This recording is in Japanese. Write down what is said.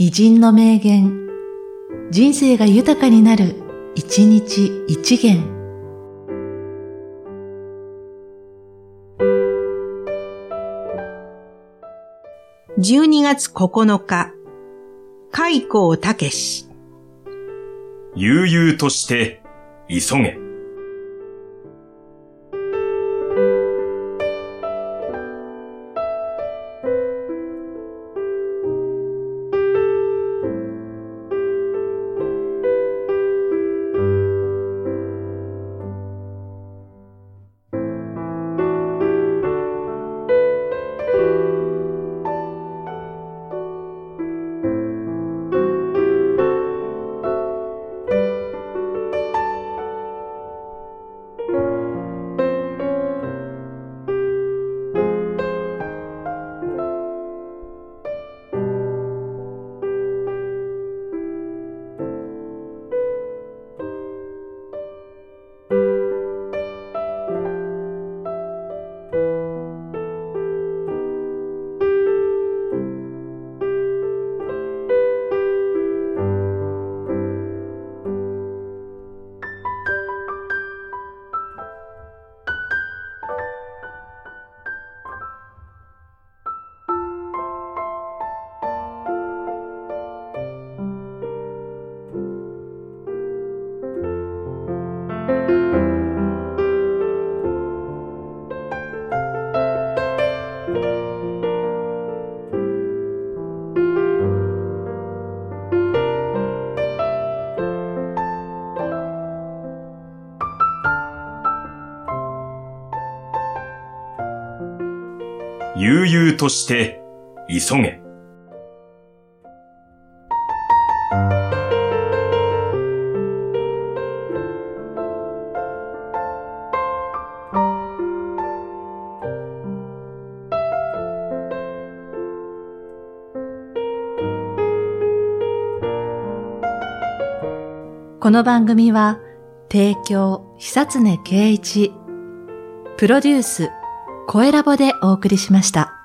偉人の名言、人生が豊かになる、一日一元。12月9日、開口武史。悠々として、急げ。悠々として、急げ。この番組は、提供、久常圭一、プロデュース、声ラボでお送りしました。